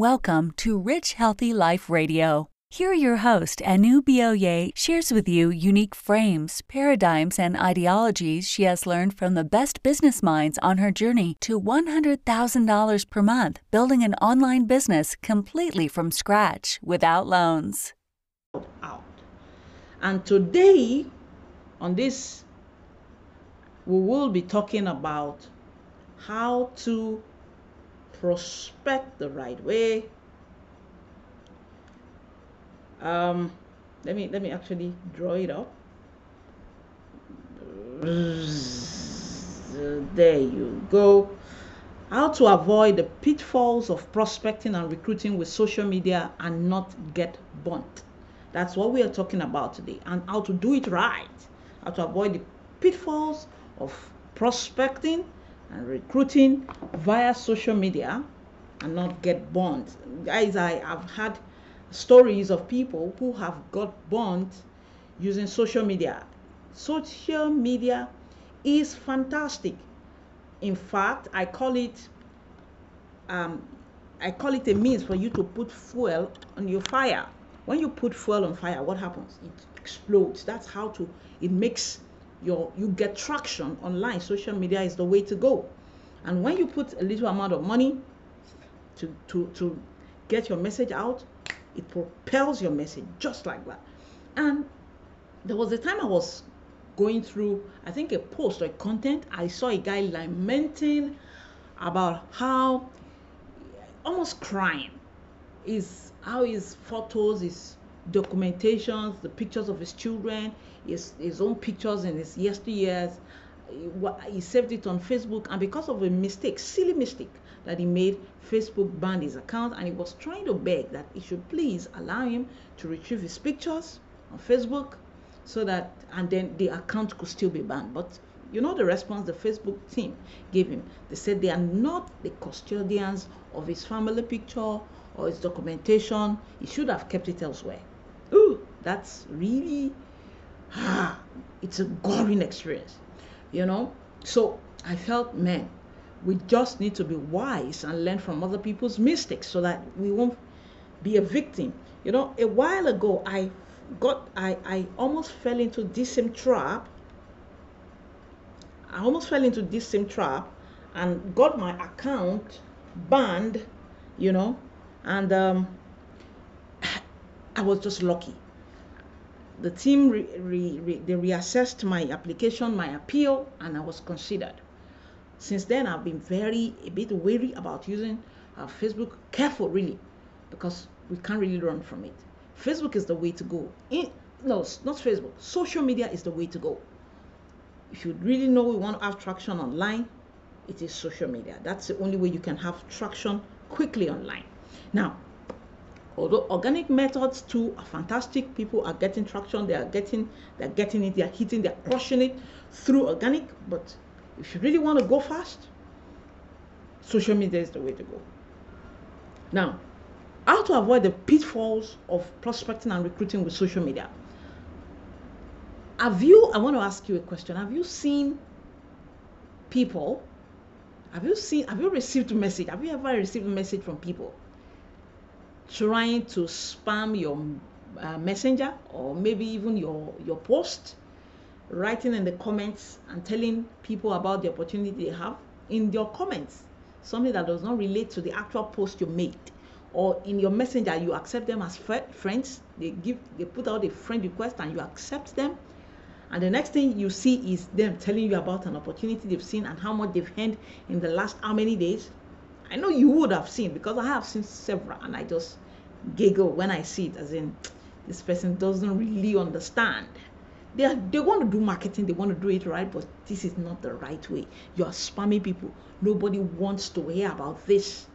Welcome to Rich Healthy Life Radio. Here, your host, Anu Bioye, shares with you unique frames, paradigms, and ideologies she has learned from the best business minds on her journey to $100,000 per month building an online business completely from scratch without loans. Out. And today, on this, we will be talking about how to prospect the right way. Um, let me let me actually draw it up. There you go. How to avoid the pitfalls of prospecting and recruiting with social media and not get burnt. That's what we are talking about today, and how to do it right. How to avoid the pitfalls of prospecting and recruiting via social media and not get burnt. Guys, I have had stories of people who have got burnt using social media. Social media is fantastic. In fact, I call it um, I call it a means for you to put fuel on your fire. When you put fuel on fire, what happens? It explodes. That's how to it makes your you get traction online. Social media is the way to go. And when you put a little amount of money to to to get your message out it propels your message just like that. And there was a time i was going through i think a post or a content. I saw a guy lamenting about how almost crying. Is how his photos his documentations the pictures of his children his, his own pictures in his yesteryears. He, he saved it on Facebook, and because of a mistake, silly mistake that he made, Facebook banned his account, and he was trying to beg that he should please allow him to retrieve his pictures on Facebook, so that and then the account could still be banned. But you know the response the Facebook team gave him. They said they are not the custodians of his family picture or his documentation. He should have kept it elsewhere. That's really ah, it's a goring experience, you know. So I felt, man, we just need to be wise and learn from other people's mistakes so that we won't be a victim. You know, a while ago, I got, I, I almost fell into this same trap. I almost fell into this same trap and got my account banned, you know, and um, I was just lucky the team re, re, re, they reassessed my application, my appeal, and I was considered. Since then, I've been very a bit wary about using uh, Facebook. Careful, really, because we can't really run from it. Facebook is the way to go. In, no, not Facebook. Social media is the way to go. If you really know we want to have traction online, it is social media. That's the only way you can have traction quickly online. Now, although organic methods too are fantastic people are getting traction they are getting they're getting it they're hitting they're crushing it through organic. But if you really want to go fast social media is the way to go. Now how to avoid the pitfalls of prospecting and recruiting with social media? Have you i want to ask you a question. Have you seen people have you seen have you received a message? Have you ever received a message from people trying to spam your uh, messenger or maybe even your your post writing in the comments and telling people about the opportunity they have in your comments. Something that does not relate to the actual post you made. Or in your messenger you accept them as friends. They give they put out a friend request and you accept them. And the next thing you see is them telling you about an opportunity they've seen and how much they've earned in the last how many days I know you would have seen because I have seen several and I just giggle when I see it as in this person doesn't really understand. They, are, they want to do marketing, they want to do it right, but this is not the right way. You are spamming people. Nobody wants to hear about this.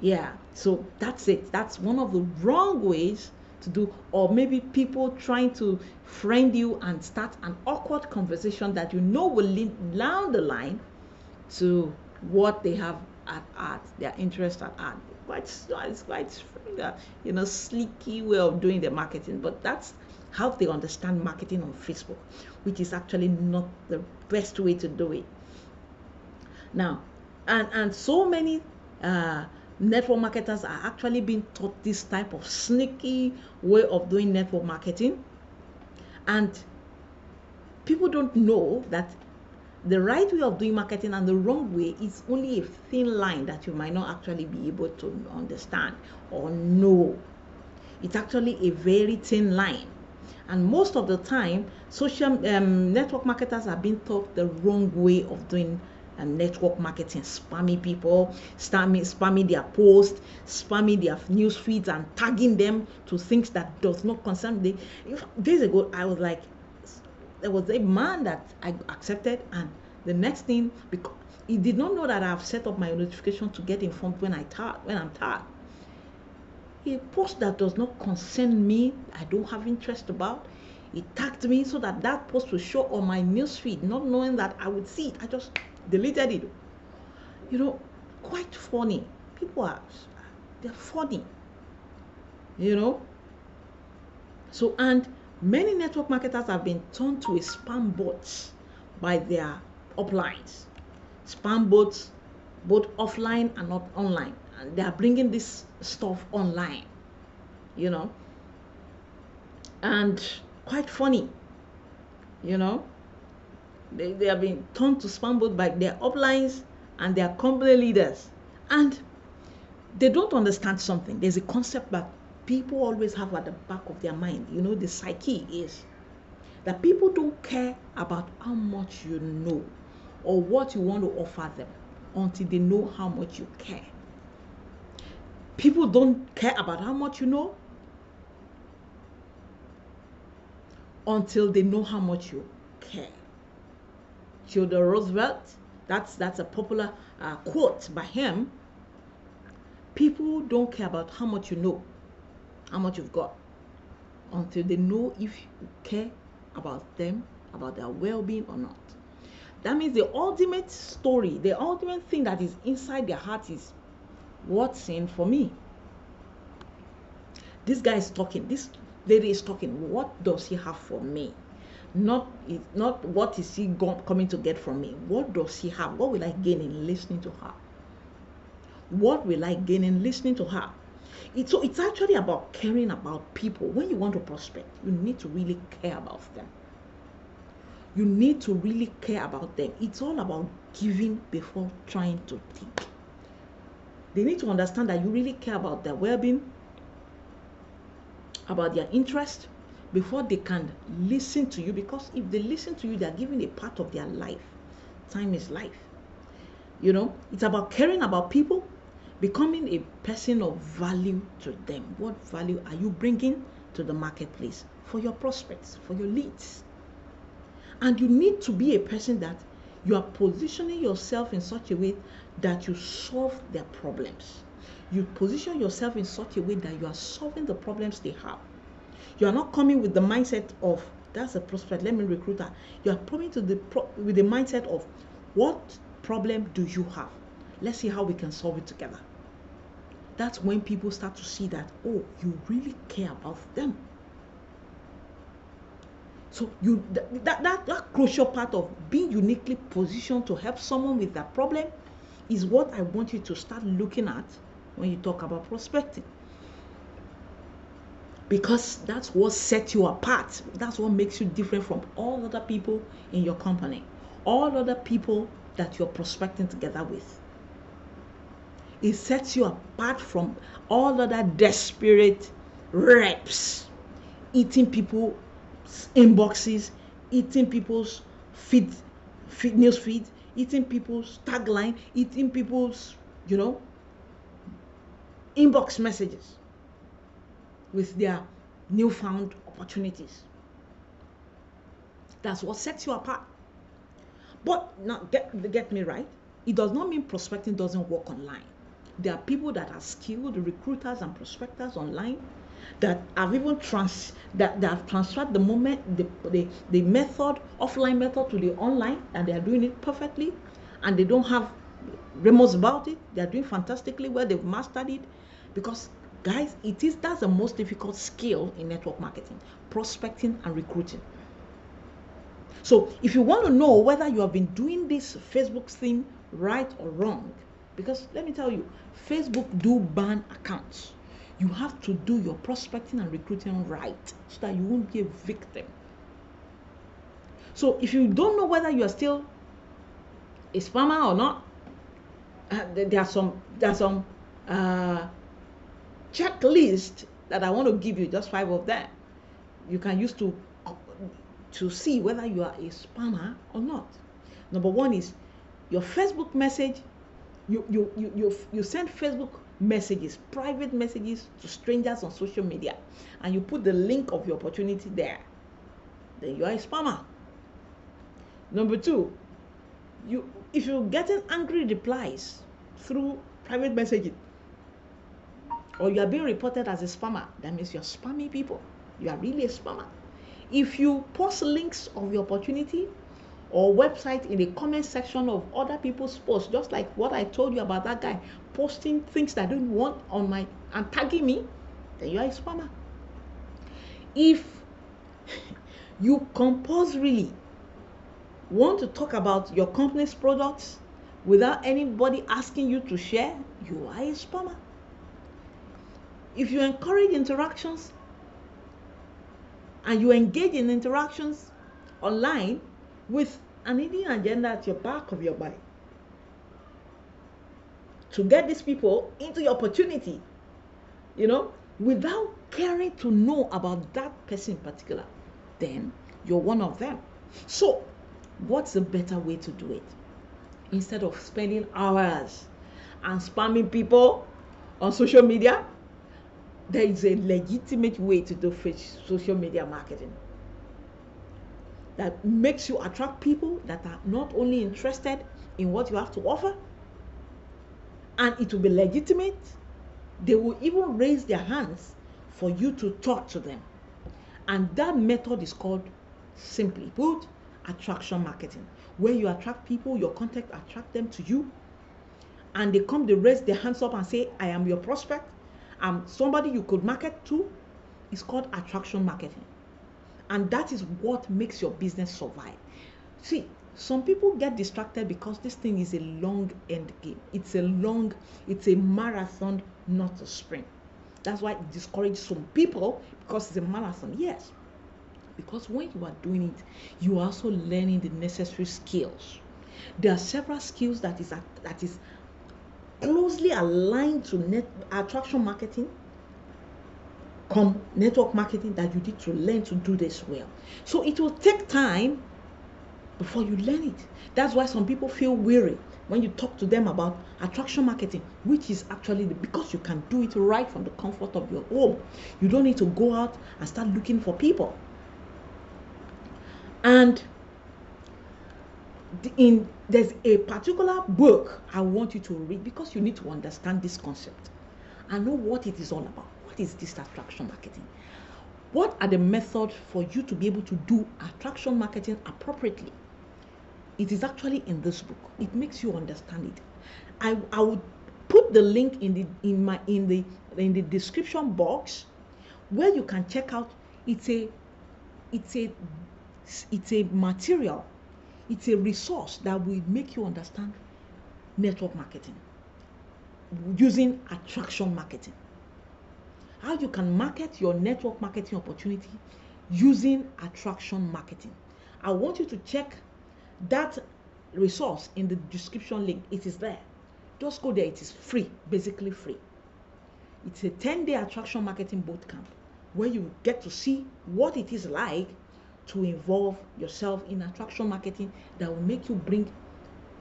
Yeah, so that's it. That's one of the wrong ways to do, or maybe people trying to friend you and start an awkward conversation that you know will lead down the line to what they have at art, their interest at art. Quite, it's quite, you know, sleeky way of doing the marketing, but that's how they understand marketing on Facebook, which is actually not the best way to do it. Now, and and so many uh, network marketers are actually being taught this type of sneaky way of doing network marketing and people don't know that the right way of doing marketing and the wrong way is only a thin line that you might not actually be able to understand or know. It's actually a very thin line. And most of the time, social um, network marketers are being taught the wrong way of doing um, network marketing, spamming people, spamming, spamming their posts, spamming their news feeds, and tagging them to things that does not concern them. Days ago, I was like, there was a man that I accepted, and the next thing because he did not know that I've set up my notification to get informed when I tag when I'm tagged. A post that does not concern me, I don't have interest about. He tagged me so that that post will show on my news feed, not knowing that I would see it. I just deleted it. You know, quite funny. People are they're funny. You know. So and Many network marketers have been turned to a spam bots by their uplines. Spam bots, both offline and not online. And they are bringing this stuff online, you know. And quite funny, you know. They, they have been turned to spam bots by their uplines and their company leaders. And they don't understand something. There's a concept that people always have at the back of their mind, you know, the psyche is that people don't care about how much you know or what you want to offer them until they know how much you care. People don't care about how much you know until they know how much you care. Theodore Roosevelt, that's that's a popular uh, quote by him. People don't care about how much you know how much you've got until they know if you care about them, about their well being or not. That means the ultimate story, the ultimate thing that is inside their heart is what's in for me. This guy is talking, this lady is talking, what does he have for me? Not, not what is he go- coming to get from me? What does he have? What will I gain in listening to her? What will I gain in listening to her? So it's actually about caring about people. When you want to prospect, you need to really care about them. You need to really care about them. It's all about giving before trying to take. They need to understand that you really care about their well being, about their interest, before they can listen to you. Because if they listen to you, they're giving a part of their life. Time is life. You know, it's about caring about people becoming a person of value to them. What value are you bringing to the marketplace for your prospects, for your leads? And you need to be a person that you are positioning yourself in such a way that you solve their problems. You position yourself in such a way that you are solving the problems they have. You are not coming with the mindset of that's a prospect, let me recruit her. You are coming to the pro- with the mindset of what problem do you have? Let's see how we can solve it together. That's when people start to see that, oh, you really care about them. So you that, that that crucial part of being uniquely positioned to help someone with that problem is what I want you to start looking at when you talk about prospecting. Because that's what sets you apart. That's what makes you different from all other people in your company, all other people that you're prospecting together with it sets you apart from all other desperate reps. Eating people's inboxes eating people's feed, feed news feed eating people's tagline eating people's you know inbox messages with their newfound opportunities. That's what sets you apart. But now get get me right. It does not mean prospecting doesn't work online there are people that are skilled recruiters and prospectors online that have even trans that, that have transferred the moment the, the the method offline method to the online and they are doing it perfectly and they don't have remorse about it. They are doing fantastically well. They've mastered it because guys it is that's the most difficult skill in network marketing prospecting and recruiting. So if you want to know whether you have been doing this facebook thing right or wrong Because let me tell you, Facebook do ban accounts. You have to do your prospecting and recruiting right so that you won't be a victim. So if you don't know whether you are still a spammer or not, uh, there are some there are some uh, checklist that I want to give you, just five of them. You can use to to see whether you are a spammer or not. Number one is your Facebook message. You you you you, you send Facebook messages, private messages to strangers on social media, and you put the link of your opportunity there. Then you are a spammer. Number two, you if you're getting angry replies through private messaging or you are being reported as a spammer, that means you're spamming people. You are really a spammer. If you post links of your opportunity or website in the comment section of other people's posts, just like what I told you about that guy posting things that I don't want on my and tagging me, then you are a spammer. If you compulsorily want to talk about your company's products without anybody asking you to share, you are a spammer. If you encourage interactions and you engage in interactions online with an hidden agenda at your back of your mind to get these people into your opportunity, you know, without caring to know about that person in particular, then you're one of them. So what's a better way to do it? Instead of spending hours and spamming people on social media, there is a legitimate way to do social media marketing that makes you attract people that are not only interested in what you have to offer, and it will be legitimate. They will even raise their hands for you to talk to them. And that method is called, simply put, attraction marketing, where you attract people, your contact attract them to you, and they come, they raise their hands up and say, I am your prospect. I'm somebody you could market to. It's called attraction marketing. And that is what makes your business survive. See, some people get distracted because this thing is a long end game. It's a long, it's a marathon, not a sprint. That's why it discourages some people because it's a marathon. Yes, because when you are doing it you are also learning the necessary skills there are several skills that is that is closely aligned to net attraction marketing come network marketing that you need to learn to do this well. So it will take time before you learn it. That's why some people feel weary when you talk to them about attraction marketing which is actually the, because you can do it right from the comfort of your home. You don't need to go out and start looking for people. And in there's a particular book I want you to read because you need to understand this concept. And know what it is all about. Is this attraction marketing? What are the methods for you to be able to do attraction marketing appropriately? It is actually in this book. It makes you understand it. I, I would put the link in the in my in the in the description box where you can check out it's a it's a it's a material, it's a resource that will make you understand network marketing using attraction marketing. How you can market your network marketing opportunity using attraction marketing. I want you to check that resource in the description link. It is there. Just go there. It is free, basically free. It's a 10 day attraction marketing bootcamp where you get to see what it is like to involve yourself in attraction marketing that will make you bring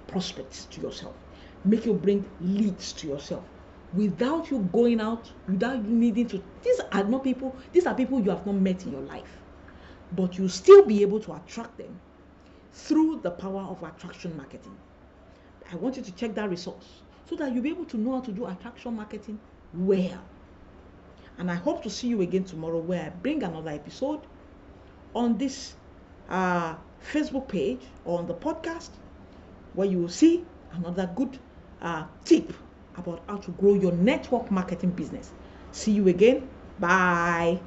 prospects to yourself, make you bring leads to yourself without you going out, without you needing to. These are not people, these are people you have not met in your life, but you still be able to attract them through the power of attraction marketing. I want you to check that resource so that you'll be able to know how to do attraction marketing well. And I hope to see you again tomorrow where I bring another episode on this uh, Facebook page or on the podcast where you will see another good uh, tip about how to grow your network marketing business. See you again. Bye.